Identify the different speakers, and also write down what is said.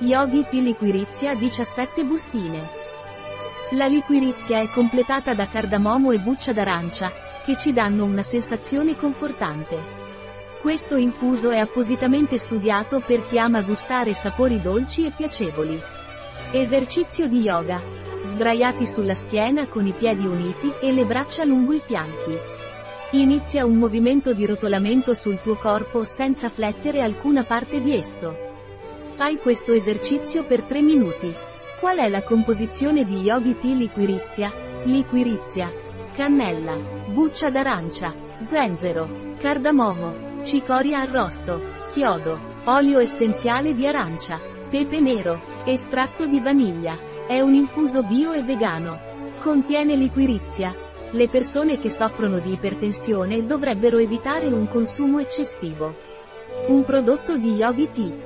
Speaker 1: Yogi Tea Liquirizia 17 bustine. La liquirizia è completata da cardamomo e buccia d'arancia, che ci danno una sensazione confortante. Questo infuso è appositamente studiato per chi ama gustare sapori dolci e piacevoli. Esercizio di yoga. Sdraiati sulla schiena con i piedi uniti e le braccia lungo i fianchi. Inizia un movimento di rotolamento sul tuo corpo senza flettere alcuna parte di esso. Fai questo esercizio per 3 minuti. Qual è la composizione di Yogi Tea Liquirizia? Liquirizia. Cannella. Buccia d'arancia. Zenzero. Cardamomo. Cicoria arrosto. Chiodo. Olio essenziale di arancia. Pepe nero. Estratto di vaniglia. È un infuso bio e vegano. Contiene liquirizia. Le persone che soffrono di ipertensione dovrebbero evitare un consumo eccessivo. Un prodotto di Yogi Tea.